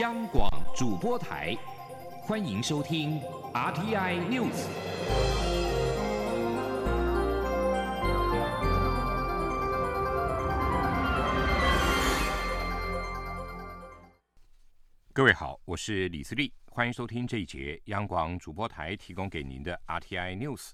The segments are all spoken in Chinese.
央广主播台，欢迎收听 RTI News。各位好，我是李思利，欢迎收听这一节央广主播台提供给您的 RTI News。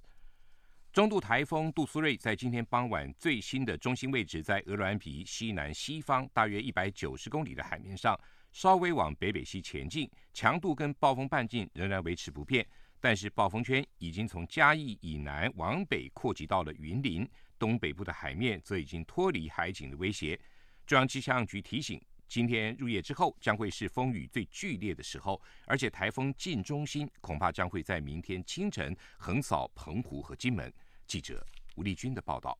中度台风杜苏芮在今天傍晚最新的中心位置在鹅銮鼻西南西方大约一百九十公里的海面上，稍微往北北西前进，强度跟暴风半径仍然维持不变。但是暴风圈已经从嘉义以南往北扩及到了云林东北部的海面，则已经脱离海警的威胁。中央气象局提醒，今天入夜之后将会是风雨最剧烈的时候，而且台风近中心恐怕将会在明天清晨横扫澎湖和金门。记者吴丽君的报道。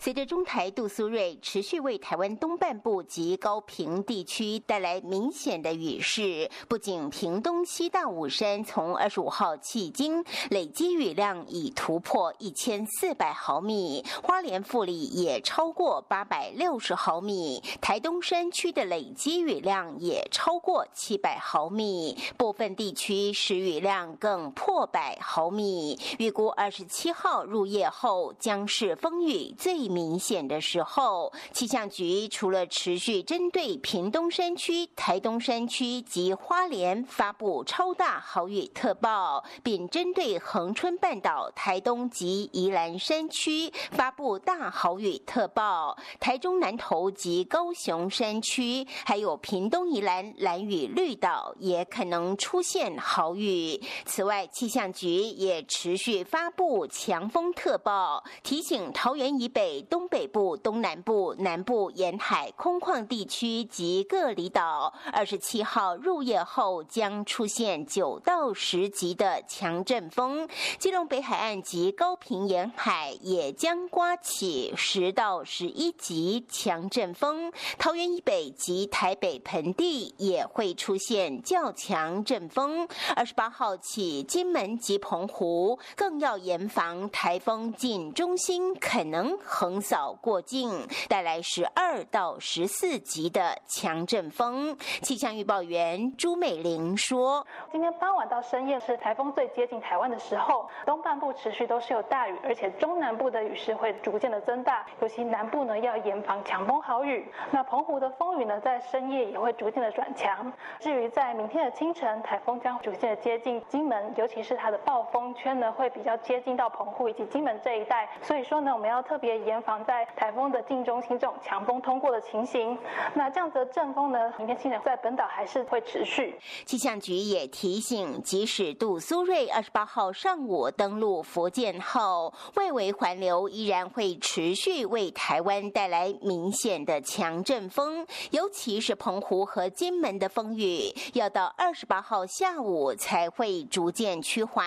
随着中台杜苏芮持续为台湾东半部及高平地区带来明显的雨势，不仅屏东西大武山从二十五号迄今累积雨量已突破一千四百毫米，花莲富里也超过八百六十毫米，台东山区的累积雨量也超过七百毫米，部分地区时雨量更破百毫米。预估二十七号入夜后将是风雨。最明显的时候，气象局除了持续针对屏东山区、台东山区及花莲发布超大豪雨特报，并针对恒春半岛、台东及宜兰山区发布大豪雨特报，台中南投及高雄山区，还有屏东宜兰蓝雨绿岛也可能出现豪雨。此外，气象局也持续发布强风特报，提醒桃园以北、东北部、东南部、南部沿海空旷地区及各离岛，二十七号入夜后将出现九到十级的强阵风；基隆北海岸及高平沿海也将刮起十到十一级强阵风；桃园以北及台北盆地也会出现较强阵风。二十八号起，金门及澎湖更要严防台风近中心可能。横扫过境，带来十二到十四级的强阵风。气象预报员朱美玲说：“今天傍晚到深夜是台风最接近台湾的时候，东半部持续都是有大雨，而且中南部的雨势会逐渐的增大，尤其南部呢要严防强风豪雨。那澎湖的风雨呢，在深夜也会逐渐的转强。至于在明天的清晨，台风将逐渐的接近金门，尤其是它的暴风圈呢会比较接近到澎湖以及金门这一带。所以说呢，我们要特别。”严防在台风的近中心这种强风通过的情形。那这样子的阵风呢，明天清晨在本岛还是会持续。气象局也提醒，即使杜苏芮二十八号上午登陆福建后，外围环流依然会持续为台湾带来明显的强阵风，尤其是澎湖和金门的风雨，要到二十八号下午才会逐渐趋缓。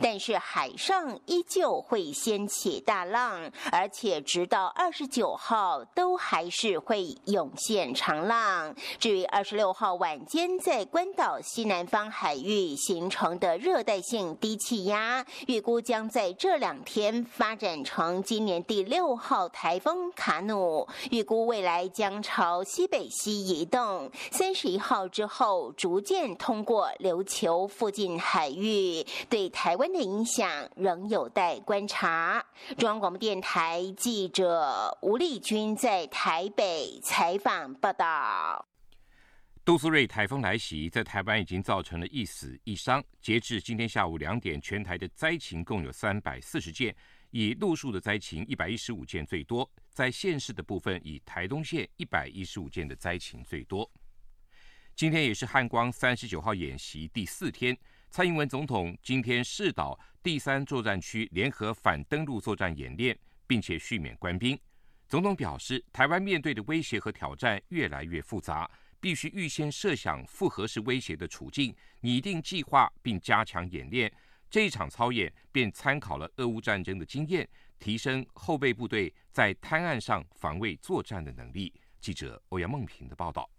但是海上依旧会掀起大浪，而且。直到二十九号都还是会涌现长浪。至于二十六号晚间在关岛西南方海域形成的热带性低气压，预估将在这两天发展成今年第六号台风卡努。预估未来将朝西北西移动，三十一号之后逐渐通过琉球附近海域，对台湾的影响仍有待观察。中央广播电台。记者吴丽君在台北采访报道：杜苏芮台风来袭，在台湾已经造成了一死一伤。截至今天下午两点，全台的灾情共有三百四十件，以路数的灾情一百一十五件最多。在县市的部分，以台东县一百一十五件的灾情最多。今天也是汉光三十九号演习第四天，蔡英文总统今天试导第三作战区联合反登陆作战演练。并且续免官兵。总统表示，台湾面对的威胁和挑战越来越复杂，必须预先设想复合式威胁的处境，拟定计划，并加强演练。这一场操演便参考了俄乌战争的经验，提升后备部队在滩岸上防卫作战的能力。记者欧阳梦平的报道。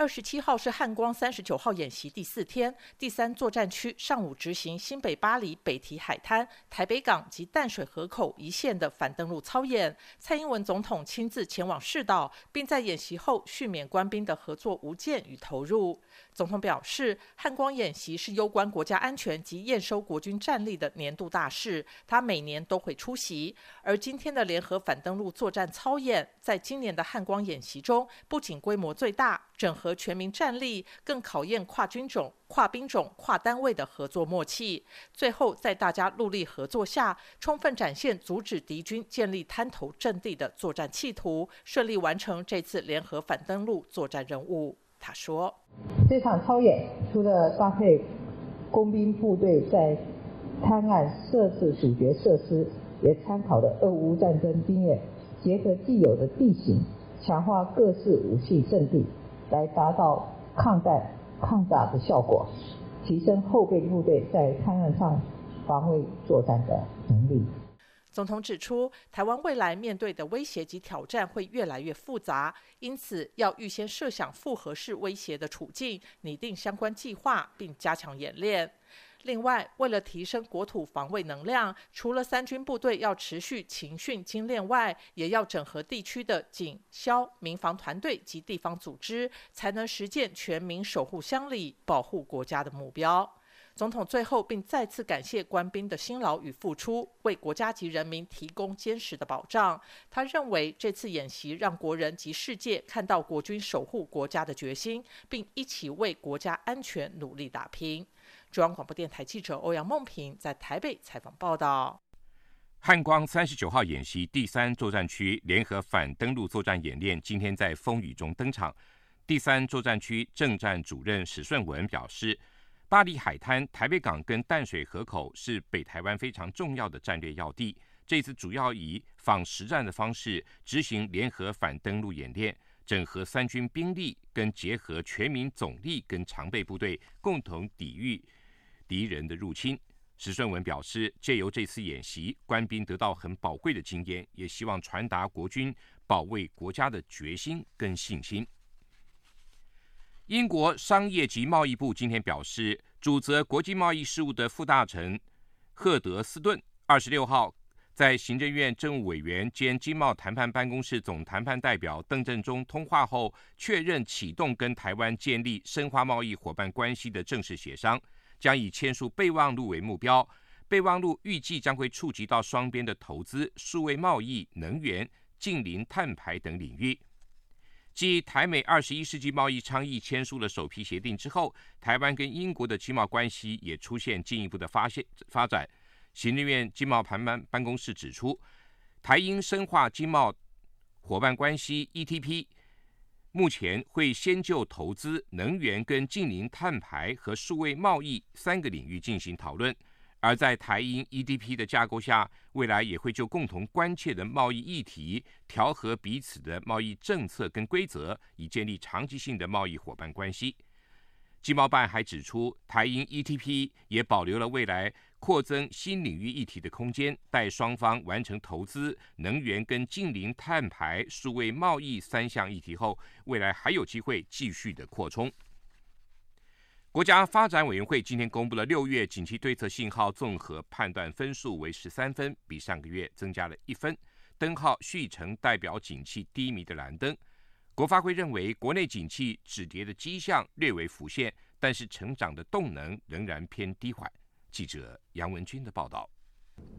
二十七号是汉光三十九号演习第四天，第三作战区上午执行新北巴黎、北堤海滩、台北港及淡水河口一线的反登陆操演。蔡英文总统亲自前往试导，并在演习后续勉官兵的合作无间与投入。总统表示，汉光演习是攸关国家安全及验收国军战力的年度大事，他每年都会出席。而今天的联合反登陆作战操演，在今年的汉光演习中，不仅规模最大，整合全民战力，更考验跨军种、跨兵种、跨单位的合作默契。最后，在大家戮力合作下，充分展现阻止敌军建立滩头阵地的作战企图，顺利完成这次联合反登陆作战任务。他说：“这场操演除了搭配工兵部队在滩岸设置主角设施，也参考了俄乌战争经验，结合既有的地形，强化各式武器阵地，来达到抗弹抗打的效果，提升后备部队在滩岸上防卫作战的能力。”总统指出，台湾未来面对的威胁及挑战会越来越复杂，因此要预先设想复合式威胁的处境，拟定相关计划，并加强演练。另外，为了提升国土防卫能量，除了三军部队要持续勤训精练外，也要整合地区的警消民防团队及地方组织，才能实践全民守护乡里、保护国家的目标。总统最后并再次感谢官兵的辛劳与付出，为国家及人民提供坚实的保障。他认为这次演习让国人及世界看到国军守护国家的决心，并一起为国家安全努力打拼。中央广播电台记者欧阳梦平在台北采访报道。汉光三十九号演习第三作战区联合反登陆作战演练今天在风雨中登场。第三作战区政战主任史顺文表示。巴黎海滩、台北港跟淡水河口是北台湾非常重要的战略要地。这次主要以仿实战的方式执行联合反登陆演练，整合三军兵力，跟结合全民总力跟常备部队，共同抵御敌人的入侵。石顺文表示，借由这次演习，官兵得到很宝贵的经验，也希望传达国军保卫国家的决心跟信心。英国商业及贸易部今天表示，主责国际贸易事务的副大臣赫德斯顿二十六号在行政院政务委员兼经贸谈判办公室总谈判代表邓正中通话后，确认启动跟台湾建立深化贸易伙伴关系的正式协商，将以签署备忘录为目标。备忘录预计将会触及到双边的投资、数位贸易、能源、近邻碳排等领域。继台美二十一世纪贸易倡议签署了首批协定之后，台湾跟英国的经贸关系也出现进一步的发现发展。行政院经贸谈判办公室指出，台英深化经贸伙伴关系 （ETP） 目前会先就投资、能源跟近邻碳排和数位贸易三个领域进行讨论。而在台英 EDP 的架构下，未来也会就共同关切的贸易议题，调和彼此的贸易政策跟规则，以建立长期性的贸易伙伴关系。经贸办还指出，台英 ETP 也保留了未来扩增新领域议题的空间，待双方完成投资、能源跟近邻碳排、数位贸易三项议题后，未来还有机会继续的扩充。国家发展委员会今天公布了六月景气对策信号综合判断分数为十三分，比上个月增加了一分。灯号续成代表景气低迷的蓝灯。国发会认为，国内景气止跌的迹象略微浮现，但是成长的动能仍然偏低缓。记者杨文军的报道。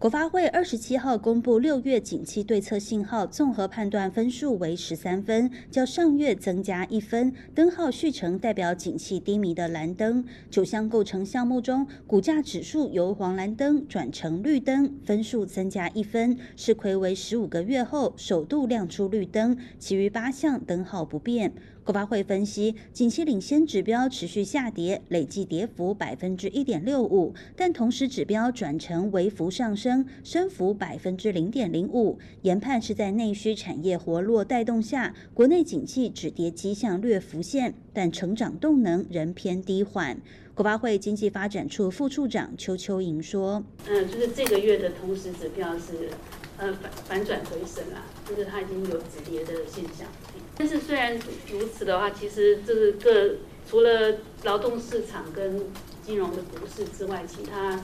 国发会二十七号公布六月景气对策信号综合判断分数为十三分，较上月增加一分。灯号续成代表景气低迷的蓝灯。九项构成项目中，股价指数由黄蓝灯转成绿灯，分数增加一分，是魁为十五个月后首度亮出绿灯。其余八项灯号不变。国发会分析，景气领先指标持续下跌，累计跌幅百分之一点六五，但同时指标转成微幅上升，升幅百分之零点零五。研判是在内需产业活络带动下，国内景气止跌迹象略浮现，但成长动能仍偏低缓。国发会经济发展处副处长邱秋莹说：“嗯，就是这个月的同时指标是呃反反转回升啦，就是它已经有止跌的现象。”但是虽然如此的话，其实这是各除了劳动市场跟金融的股市之外，其他。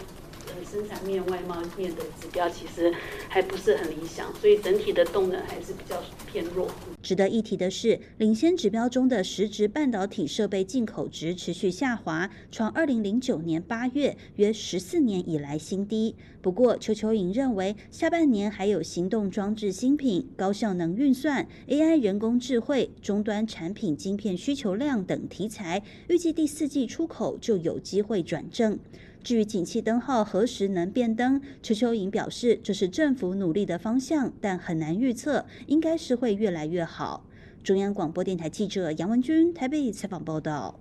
生产面、外贸面的指标其实还不是很理想，所以整体的动能还是比较偏弱。值得一提的是，领先指标中的实质半导体设备进口值持续下滑，创二零零九年八月约十四年以来新低。不过，邱秋颖认为，下半年还有行动装置新品、高效能运算、AI 人工智慧、终端产品晶片需求量等题材，预计第四季出口就有机会转正。至于景气灯号何时能变灯，邱秋莹表示，这是政府努力的方向，但很难预测，应该是会越来越好。中央广播电台记者杨文君台北采访报道。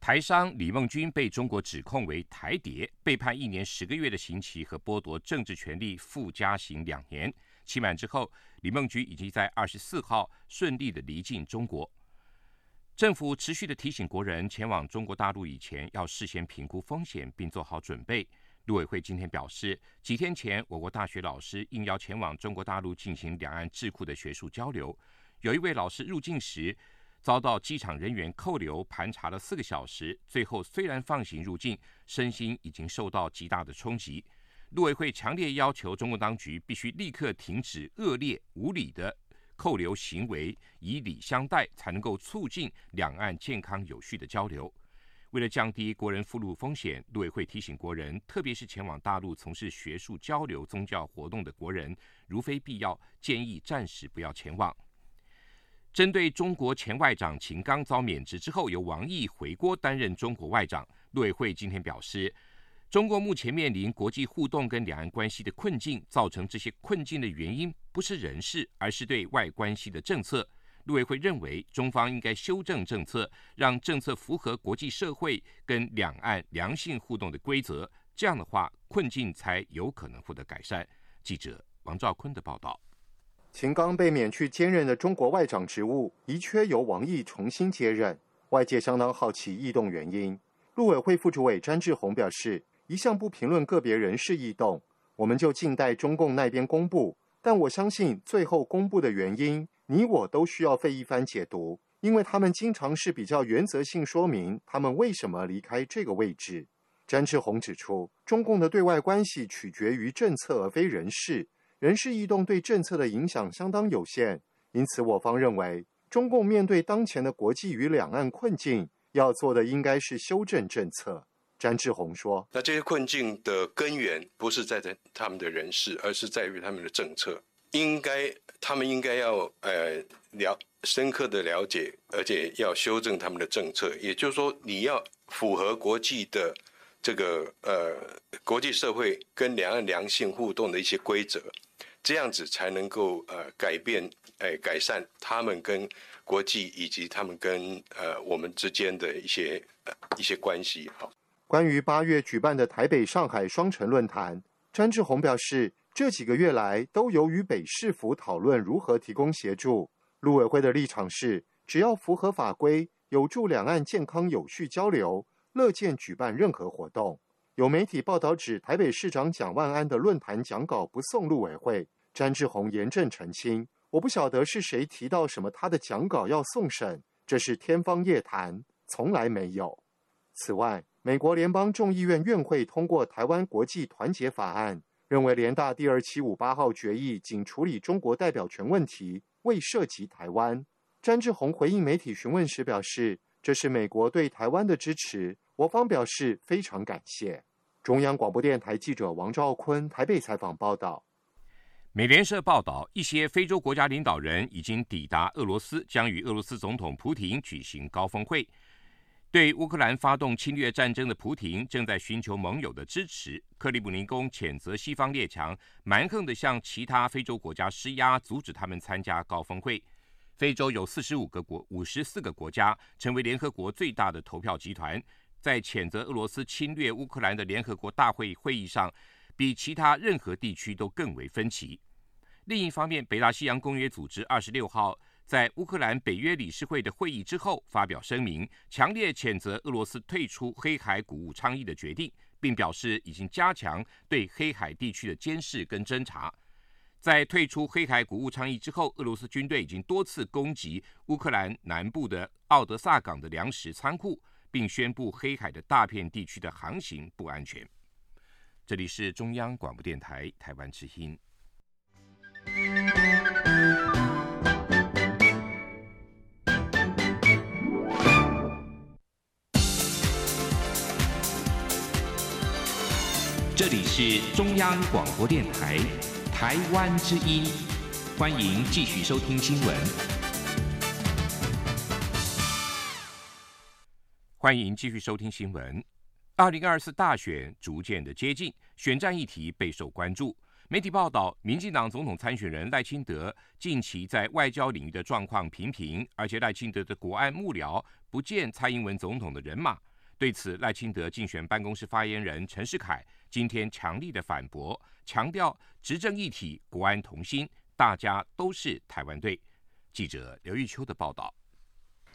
台商李梦君被中国指控为台谍，被判一年十个月的刑期和剥夺政治权利附加刑两年。期满之后，李梦君已经在二十四号顺利的离境中国。政府持续的提醒国人前往中国大陆以前，要事先评估风险并做好准备。陆委会今天表示，几天前我国大学老师应邀前往中国大陆进行两岸智库的学术交流，有一位老师入境时遭到机场人员扣留盘查了四个小时，最后虽然放行入境，身心已经受到极大的冲击。陆委会强烈要求中国当局必须立刻停止恶劣无理的。扣留行为以礼相待，才能够促进两岸健康有序的交流。为了降低国人赴陆风险，陆委会提醒国人，特别是前往大陆从事学术交流、宗教活动的国人，如非必要，建议暂时不要前往。针对中国前外长秦刚遭免职之后，由王毅回国担任中国外长，陆委会今天表示。中国目前面临国际互动跟两岸关系的困境，造成这些困境的原因不是人事，而是对外关系的政策。陆委会认为，中方应该修正政策，让政策符合国际社会跟两岸良性互动的规则，这样的话，困境才有可能获得改善。记者王兆坤的报道。秦刚被免去兼任的中国外长职务，遗缺由王毅重新接任，外界相当好奇异动原因。陆委会副主委詹志宏表示。一向不评论个别人事异动，我们就静待中共那边公布。但我相信最后公布的原因，你我都需要费一番解读，因为他们经常是比较原则性说明他们为什么离开这个位置。詹志宏指出，中共的对外关系取决于政策而非人事，人事异动对政策的影响相当有限。因此，我方认为，中共面对当前的国际与两岸困境，要做的应该是修正政策。詹志宏说：“那这些困境的根源不是在在他们的人事，而是在于他们的政策。应该他们应该要呃了深刻的了解，而且要修正他们的政策。也就是说，你要符合国际的这个呃国际社会跟两岸良性互动的一些规则，这样子才能够呃改变哎改善他们跟国际以及他们跟呃我们之间的一些呃一些关系。好。”关于八月举办的台北上海双城论坛，詹志宏表示，这几个月来都由与北市府讨论如何提供协助。陆委会的立场是，只要符合法规，有助两岸健康有序交流，乐见举办任何活动。有媒体报道指，台北市长蒋万安的论坛讲稿不送陆委会，詹志宏严正澄清：我不晓得是谁提到什么他的讲稿要送审，这是天方夜谭，从来没有。此外，美国联邦众议院院会通过《台湾国际团结法案》，认为联大第二七五八号决议仅处理中国代表权问题，未涉及台湾。詹志宏回应媒体询问时表示：“这是美国对台湾的支持，我方表示非常感谢。”中央广播电台记者王兆坤台北采访报道。美联社报道，一些非洲国家领导人已经抵达俄罗斯，将与俄罗斯总统普廷举行高峰会。对乌克兰发动侵略战争的普廷正在寻求盟友的支持。克里姆林宫谴责西方列强蛮横地向其他非洲国家施压，阻止他们参加高峰会。非洲有四十五个国、五十四个国家成为联合国最大的投票集团，在谴责俄罗斯侵略乌克兰的联合国大会会议上，比其他任何地区都更为分歧。另一方面，北大西洋公约组织二十六号。在乌克兰北约理事会的会议之后，发表声明，强烈谴责俄罗斯退出黑海谷物倡议的决定，并表示已经加强对黑海地区的监视跟侦查。在退出黑海谷物倡议之后，俄罗斯军队已经多次攻击乌克兰南部的奥德萨港的粮食仓库，并宣布黑海的大片地区的航行不安全。这里是中央广播电台台湾之音。这里是中央广播电台台湾之音，欢迎继续收听新闻。欢迎继续收听新闻。二零二四大选逐渐的接近，选战议题备受关注。媒体报道，民进党总统参选人赖清德近期在外交领域的状况平平，而且赖清德的国安幕僚不见蔡英文总统的人马。对此，赖清德竞选办公室发言人陈世凯今天强力的反驳，强调执政一体、国安同心，大家都是台湾队。记者刘玉秋的报道。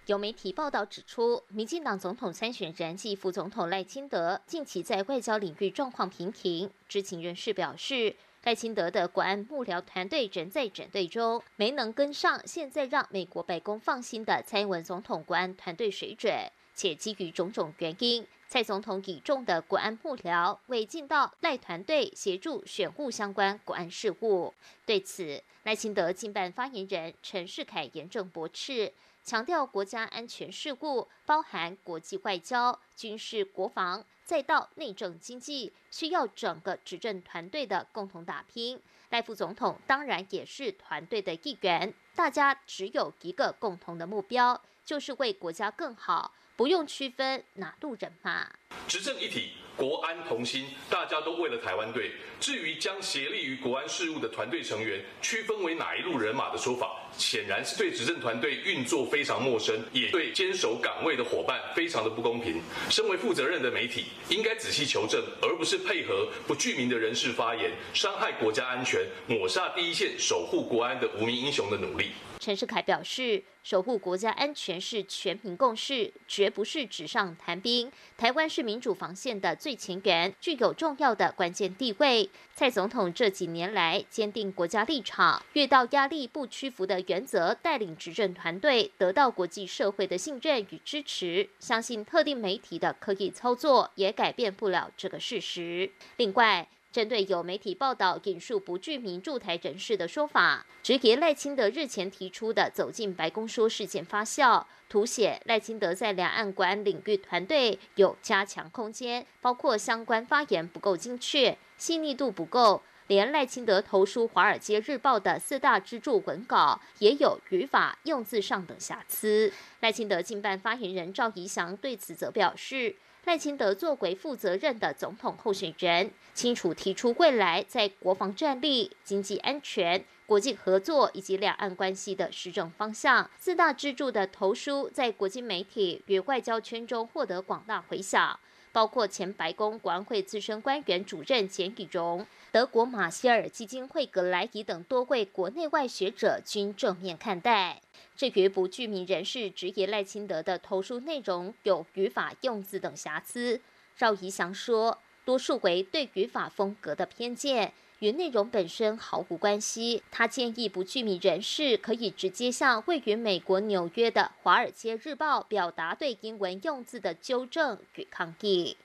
有媒体报道指出，民进党总统参选人暨副总统赖清德近期在外交领域状况平平。知情人士表示，赖清德的国安幕僚团队仍在整队中，没能跟上现在让美国白宫放心的蔡英文总统国安团队水准。且基于种种原因，蔡总统倚重的国安幕僚未尽到赖团队协助选务相关国安事务。对此，赖清德经办发言人陈世凯严正驳斥。强调国家安全事务包含国际外交、军事国防，再到内政经济，需要整个执政团队的共同打拼。赖副总统当然也是团队的一员，大家只有一个共同的目标，就是为国家更好，不用区分哪路人马。执政一体。国安同心，大家都为了台湾队。至于将协力于国安事务的团队成员区分为哪一路人马的说法，显然是对执政团队运作非常陌生，也对坚守岗位的伙伴非常的不公平。身为负责任的媒体，应该仔细求证，而不是配合不具名的人士发言，伤害国家安全，抹杀第一线守护国安的无名英雄的努力。陈世凯表示，守护国家安全是全民共识，绝不是纸上谈兵。台湾是民主防线的最前沿，具有重要的关键地位。蔡总统这几年来坚定国家立场，遇到压力不屈服的原则，带领执政团队得到国际社会的信任与支持。相信特定媒体的刻意操作也改变不了这个事实。另外，针对有媒体报道引述不具名驻台人士的说法，直给赖清德日前提出的走进白宫说事件发酵，凸显赖清德在两岸国安领域团队有加强空间，包括相关发言不够精确、细腻度不够，连赖清德投书《华尔街日报》的四大支柱文稿也有语法用字上等瑕疵。赖清德经办发言人赵怡翔对此则表示。赖清德作为负责任的总统候选人，清楚提出未来在国防战力、经济安全、国际合作以及两岸关系的施政方向。四大支柱的投书在国际媒体与外交圈中获得广大回响，包括前白宫国安会资深官员主任简以荣、德国马歇尔基金会格莱迪等多位国内外学者均正面看待。至于不具名人士质疑赖清德的投诉内容有语法用字等瑕疵，赵怡翔说，多数为对语法风格的偏见，与内容本身毫无关系。他建议不具名人士可以直接向位于美国纽约的《华尔街日报》表达对英文用字的纠正与抗议。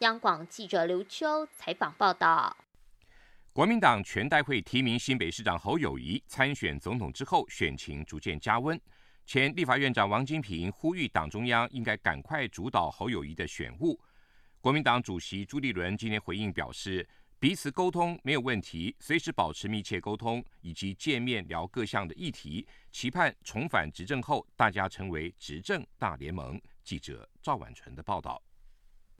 央广记者刘秋采访报道。国民党全代会提名新北市长侯友谊参选总统之后，选情逐渐加温。前立法院长王金平呼吁党中央应该赶快主导侯友谊的选务。国民党主席朱立伦今天回应表示，彼此沟通没有问题，随时保持密切沟通，以及见面聊各项的议题，期盼重返执政后大家成为执政大联盟。记者赵婉纯的报道。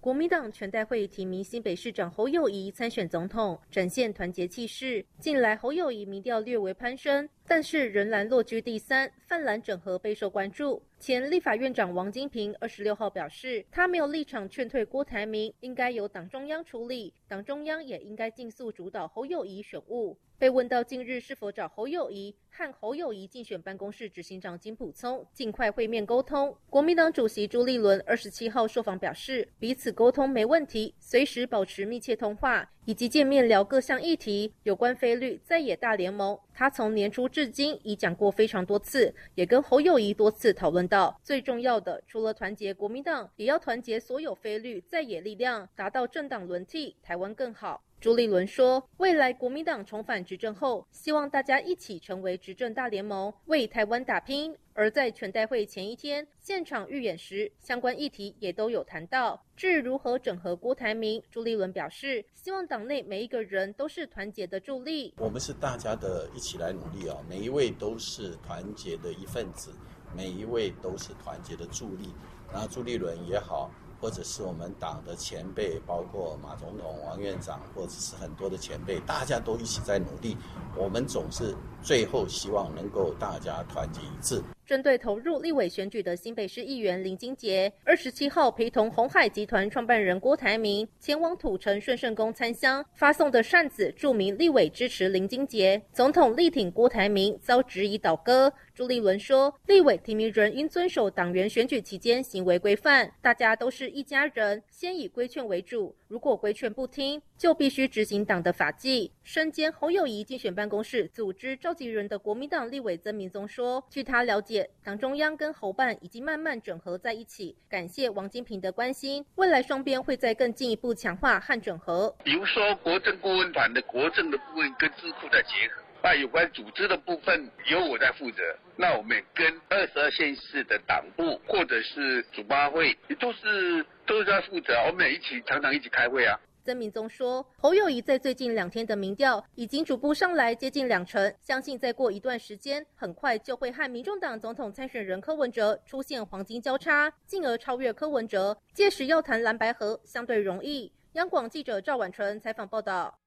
国民党全代会提名新北市长侯友谊参选总统，展现团结气势。近来侯友谊民调略微攀升，但是仍然落居第三，泛蓝整合备受关注。前立法院长王金平二十六号表示，他没有立场劝退郭台铭，应该由党中央处理，党中央也应该尽速主导侯友谊选务。被问到近日是否找侯友谊和侯友谊竞选办公室执行长金普聪尽快会面沟通，国民党主席朱立伦二十七号受访表示，彼此沟通没问题，随时保持密切通话，以及见面聊各项议题。有关菲律在野大联盟，他从年初至今已讲过非常多次，也跟侯友谊多次讨论到，最重要的除了团结国民党，也要团结所有菲律在野力量，达到政党轮替，台湾更好。朱立伦说：“未来国民党重返执政后，希望大家一起成为执政大联盟，为台湾打拼。”而在全代会前一天现场预演时，相关议题也都有谈到。至于如何整合郭台铭，朱立伦表示：“希望党内每一个人都是团结的助力。我们是大家的一起来努力啊，每一位都是团结的一份子，每一位都是团结的助力。然后朱立伦也好。”或者是我们党的前辈，包括马总统、王院长，或者是很多的前辈，大家都一起在努力。我们总是最后希望能够大家团结一致。针对投入立委选举的新北市议员林金杰，二十七号陪同红海集团创办人郭台铭前往土城顺圣宫参香，发送的扇子注明立委支持林金杰，总统力挺郭台铭，遭质疑倒戈。朱立伦说，立委提名人应遵守党员选举期间行为规范，大家都是一家人，先以规劝为主。如果规劝不听，就必须执行党的法纪。身兼侯友谊竞选办公室组织召集人的国民党立委曾明宗说，据他了解，党中央跟侯办已经慢慢整合在一起。感谢王金平的关心，未来双边会再更进一步强化和整合。比如说，国政顾问团的国政的部分跟智库的结合。那有关组织的部分由我在负责，那我们跟二十二县市的党部或者是主八会，都是都是在负责，我们一起常常一起开会啊。曾明宗说，侯友谊在最近两天的民调已经逐步上来接近两成，相信再过一段时间，很快就会和民众党总统参选人柯文哲出现黄金交叉，进而超越柯文哲，届时要谈蓝白河相对容易。央广记者赵婉纯采访报道。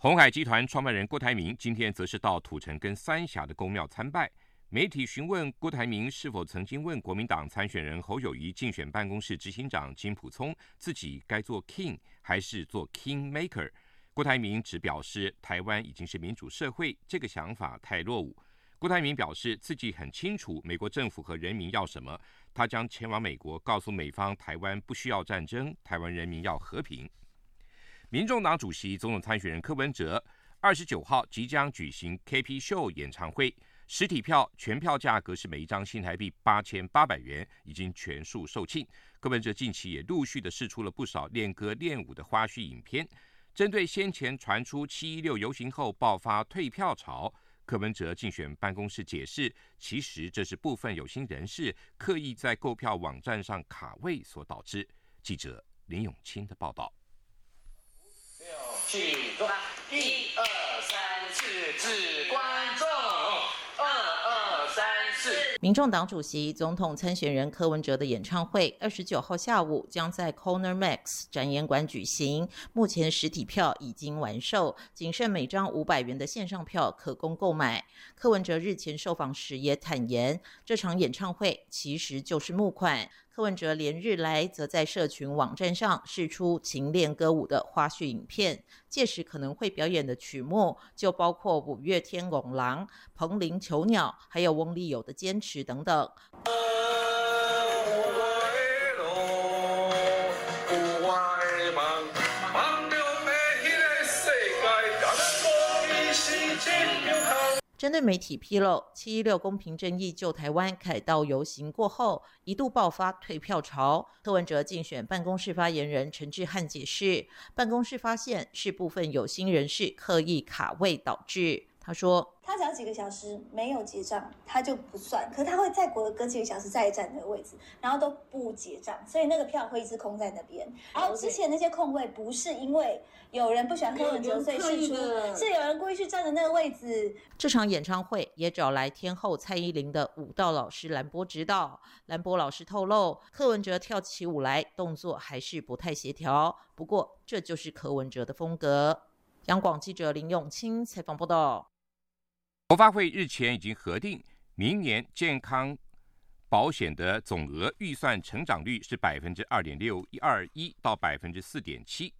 红海集团创办人郭台铭今天则是到土城跟三峡的公庙参拜。媒体询问郭台铭是否曾经问国民党参选人侯友谊竞选办公室执行长金普聪自己该做 king 还是做 king maker，郭台铭只表示台湾已经是民主社会，这个想法太落伍。郭台铭表示自己很清楚美国政府和人民要什么，他将前往美国告诉美方台湾不需要战争，台湾人民要和平。民众党主席、总统参选人柯文哲二十九号即将举行 KP Show 演唱会，实体票全票价格是每一张新台币八千八百元，已经全数售罄。柯文哲近期也陆续的试出了不少练歌练舞的花絮影片。针对先前传出七一六游行后爆发退票潮，柯文哲竞选办公室解释，其实这是部分有心人士刻意在购票网站上卡位所导致。记者林永清的报道。起坐，一二三四，指观众，二二三四。民众党主席、总统参选人柯文哲的演唱会，二十九号下午将在 Corner Max 展演馆举行。目前实体票已经完售，仅剩每张五百元的线上票可供购买。柯文哲日前受访时也坦言，这场演唱会其实就是募款。柯文哲连日来则在社群网站上试出勤练歌舞的花絮影片，届时可能会表演的曲目就包括五月天《拱狼》、彭羚《囚鸟》，还有翁立友的《坚持》等等。针对媒体披露，七一六公平正义救台湾凯道游行过后，一度爆发退票潮。柯文哲竞选办公室发言人陈志汉解释，办公室发现是部分有心人士刻意卡位导致。他说。他只要几个小时没有结账，他就不算。可他会再隔隔几个小时再站那个位置，然后都不结账，所以那个票会一直空在那边。然后之前那些空位不是因为有人不喜欢柯文哲，所以是出是有人故意去占的那个位置。这场演唱会也找来天后蔡依林的舞蹈老师兰波指导。兰波老师透露，柯文哲跳起舞来动作还是不太协调，不过这就是柯文哲的风格。央广记者林永清采访报道。国发会日前已经核定，明年健康保险的总额预算成长率是百分之二点六一二一到百分之四点七。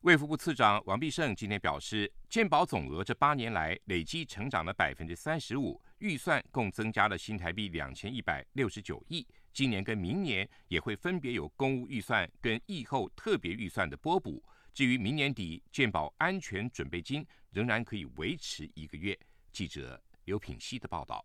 卫福部次长王必胜今天表示，健保总额这八年来累计成长了百分之三十五，预算共增加了新台币两千一百六十九亿。今年跟明年也会分别有公务预算跟疫后特别预算的拨补。至于明年底健保安全准备金仍然可以维持一个月。记者刘品希的报道。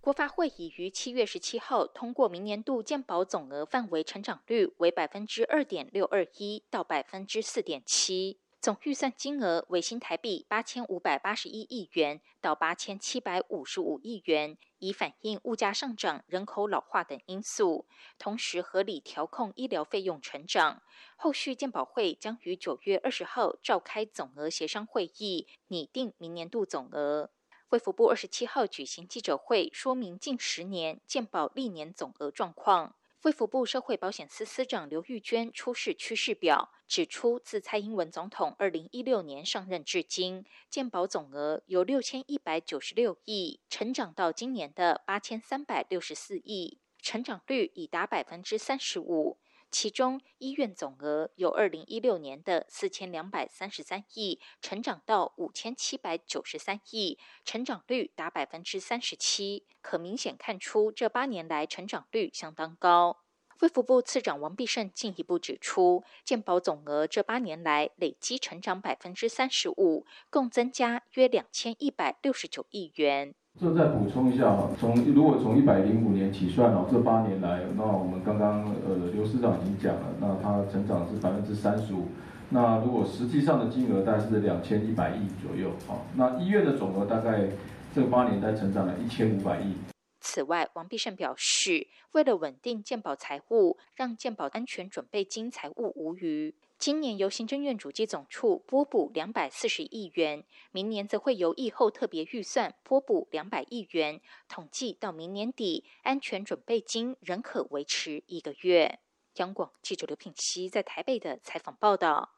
国发会已于七月十七号通过明年度健保总额范围成长率为百分之二点六二一到百分之四点七，总预算金额为新台币八千五百八十一亿元到八千七百五十五亿元，以反映物价上涨、人口老化等因素，同时合理调控医疗费用成长。后续健保会将于九月二十号召开总额协商会议，拟定明年度总额。卫福部二十七号举行记者会，说明近十年健保历年总额状况。卫福部社会保险司司长刘玉娟出示趋势表，指出自蔡英文总统二零一六年上任至今，健保总额由六千一百九十六亿成长到今年的八千三百六十四亿，成长率已达百分之三十五。其中，医院总额由二零一六年的四千两百三十三亿，成长到五千七百九十三亿，成长率达百分之三十七，可明显看出这八年来成长率相当高。卫福部次长王必胜进一步指出，健保总额这八年来累积成长百分之三十五，共增加约两千一百六十九亿元。这再补充一下哈，从如果从一百零五年起算哦，这八年来，那我们刚刚呃刘市长已经讲了，那它成长是百分之三十五，那如果实际上的金额大概是两千一百亿左右，好，那医院的总额大概这八年在成长了一千五百亿。此外，王必胜表示，为了稳定健保财务，让健保安全准备金财务无虞。今年由行政院主机总处拨补两百四十亿元，明年则会由疫后特别预算拨补两百亿元。统计到明年底，安全准备金仍可维持一个月。央广记者刘品熙在台北的采访报道。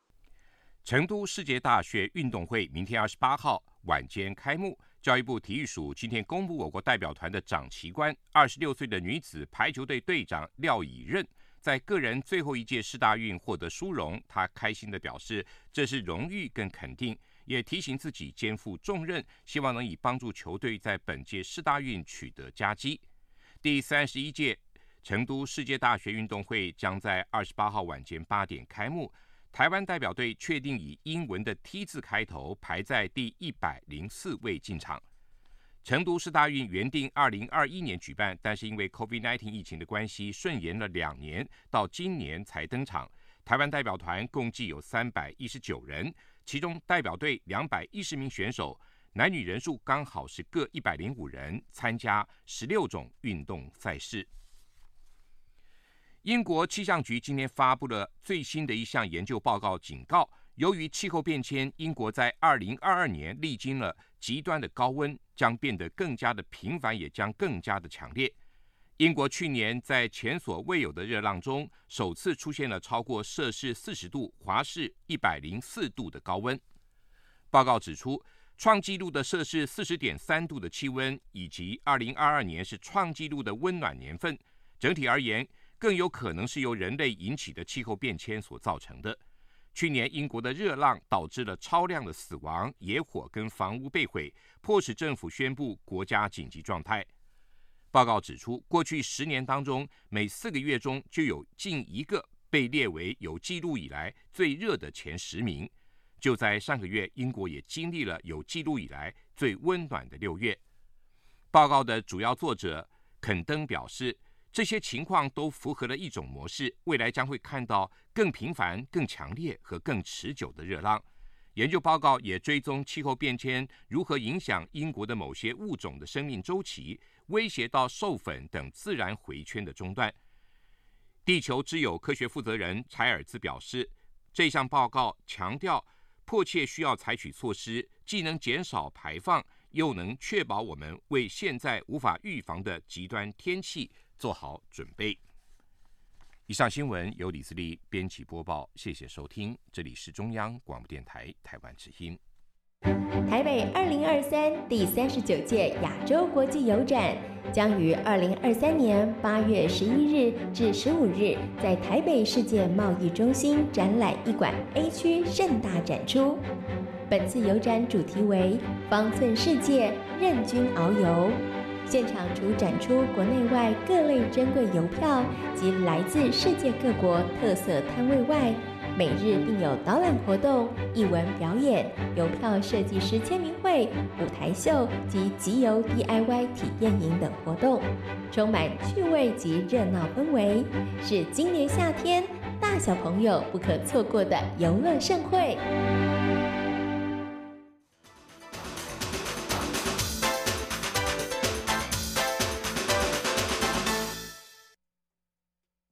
成都世界大学运动会明天二十八号晚间开幕，教育部体育署今天公布我国代表团的长旗官，二十六岁的女子排球队队长廖以任。在个人最后一届世大运获得殊荣，她开心地表示这是荣誉跟肯定，也提醒自己肩负重任，希望能以帮助球队在本届世大运取得佳绩。第三十一届成都世界大学运动会将在二十八号晚间八点开幕，台湾代表队确定以英文的 T 字开头，排在第一百零四位进场。成都市大运原定二零二一年举办，但是因为 COVID-19 疫情的关系，顺延了两年，到今年才登场。台湾代表团共计有三百一十九人，其中代表队两百一十名选手，男女人数刚好是各一百零五人，参加十六种运动赛事。英国气象局今天发布了最新的一项研究报告，警告。由于气候变迁，英国在二零二二年历经了极端的高温，将变得更加的频繁，也将更加的强烈。英国去年在前所未有的热浪中，首次出现了超过摄氏四十度、华氏一百零四度的高温。报告指出，创纪录的摄氏四十点三度的气温，以及二零二二年是创纪录的温暖年份，整体而言，更有可能是由人类引起的气候变迁所造成的。去年英国的热浪导致了超量的死亡、野火跟房屋被毁，迫使政府宣布国家紧急状态。报告指出，过去十年当中，每四个月中就有近一个被列为有记录以来最热的前十名。就在上个月，英国也经历了有记录以来最温暖的六月。报告的主要作者肯登表示。这些情况都符合了一种模式，未来将会看到更频繁、更强烈和更持久的热浪。研究报告也追踪气候变迁如何影响英国的某些物种的生命周期，威胁到授粉等自然回圈的中断。地球之友科学负责人柴尔兹表示，这项报告强调迫切需要采取措施，既能减少排放，又能确保我们为现在无法预防的极端天气。做好准备。以上新闻由李自力编辑播报，谢谢收听，这里是中央广播电台台湾之音。台北二零二三第三十九届亚洲国际邮展将于二零二三年八月十一日至十五日在台北世界贸易中心展览一馆 A 区盛大展出。本次邮展主题为“方寸世界，任君遨游”。现场除展出国内外各类珍贵邮票及来自世界各国特色摊位外，每日并有导览活动、艺文表演、邮票设计师签名会、舞台秀及集邮 DIY 体验营等活动，充满趣味及热闹氛围，是今年夏天大小朋友不可错过的游乐盛会。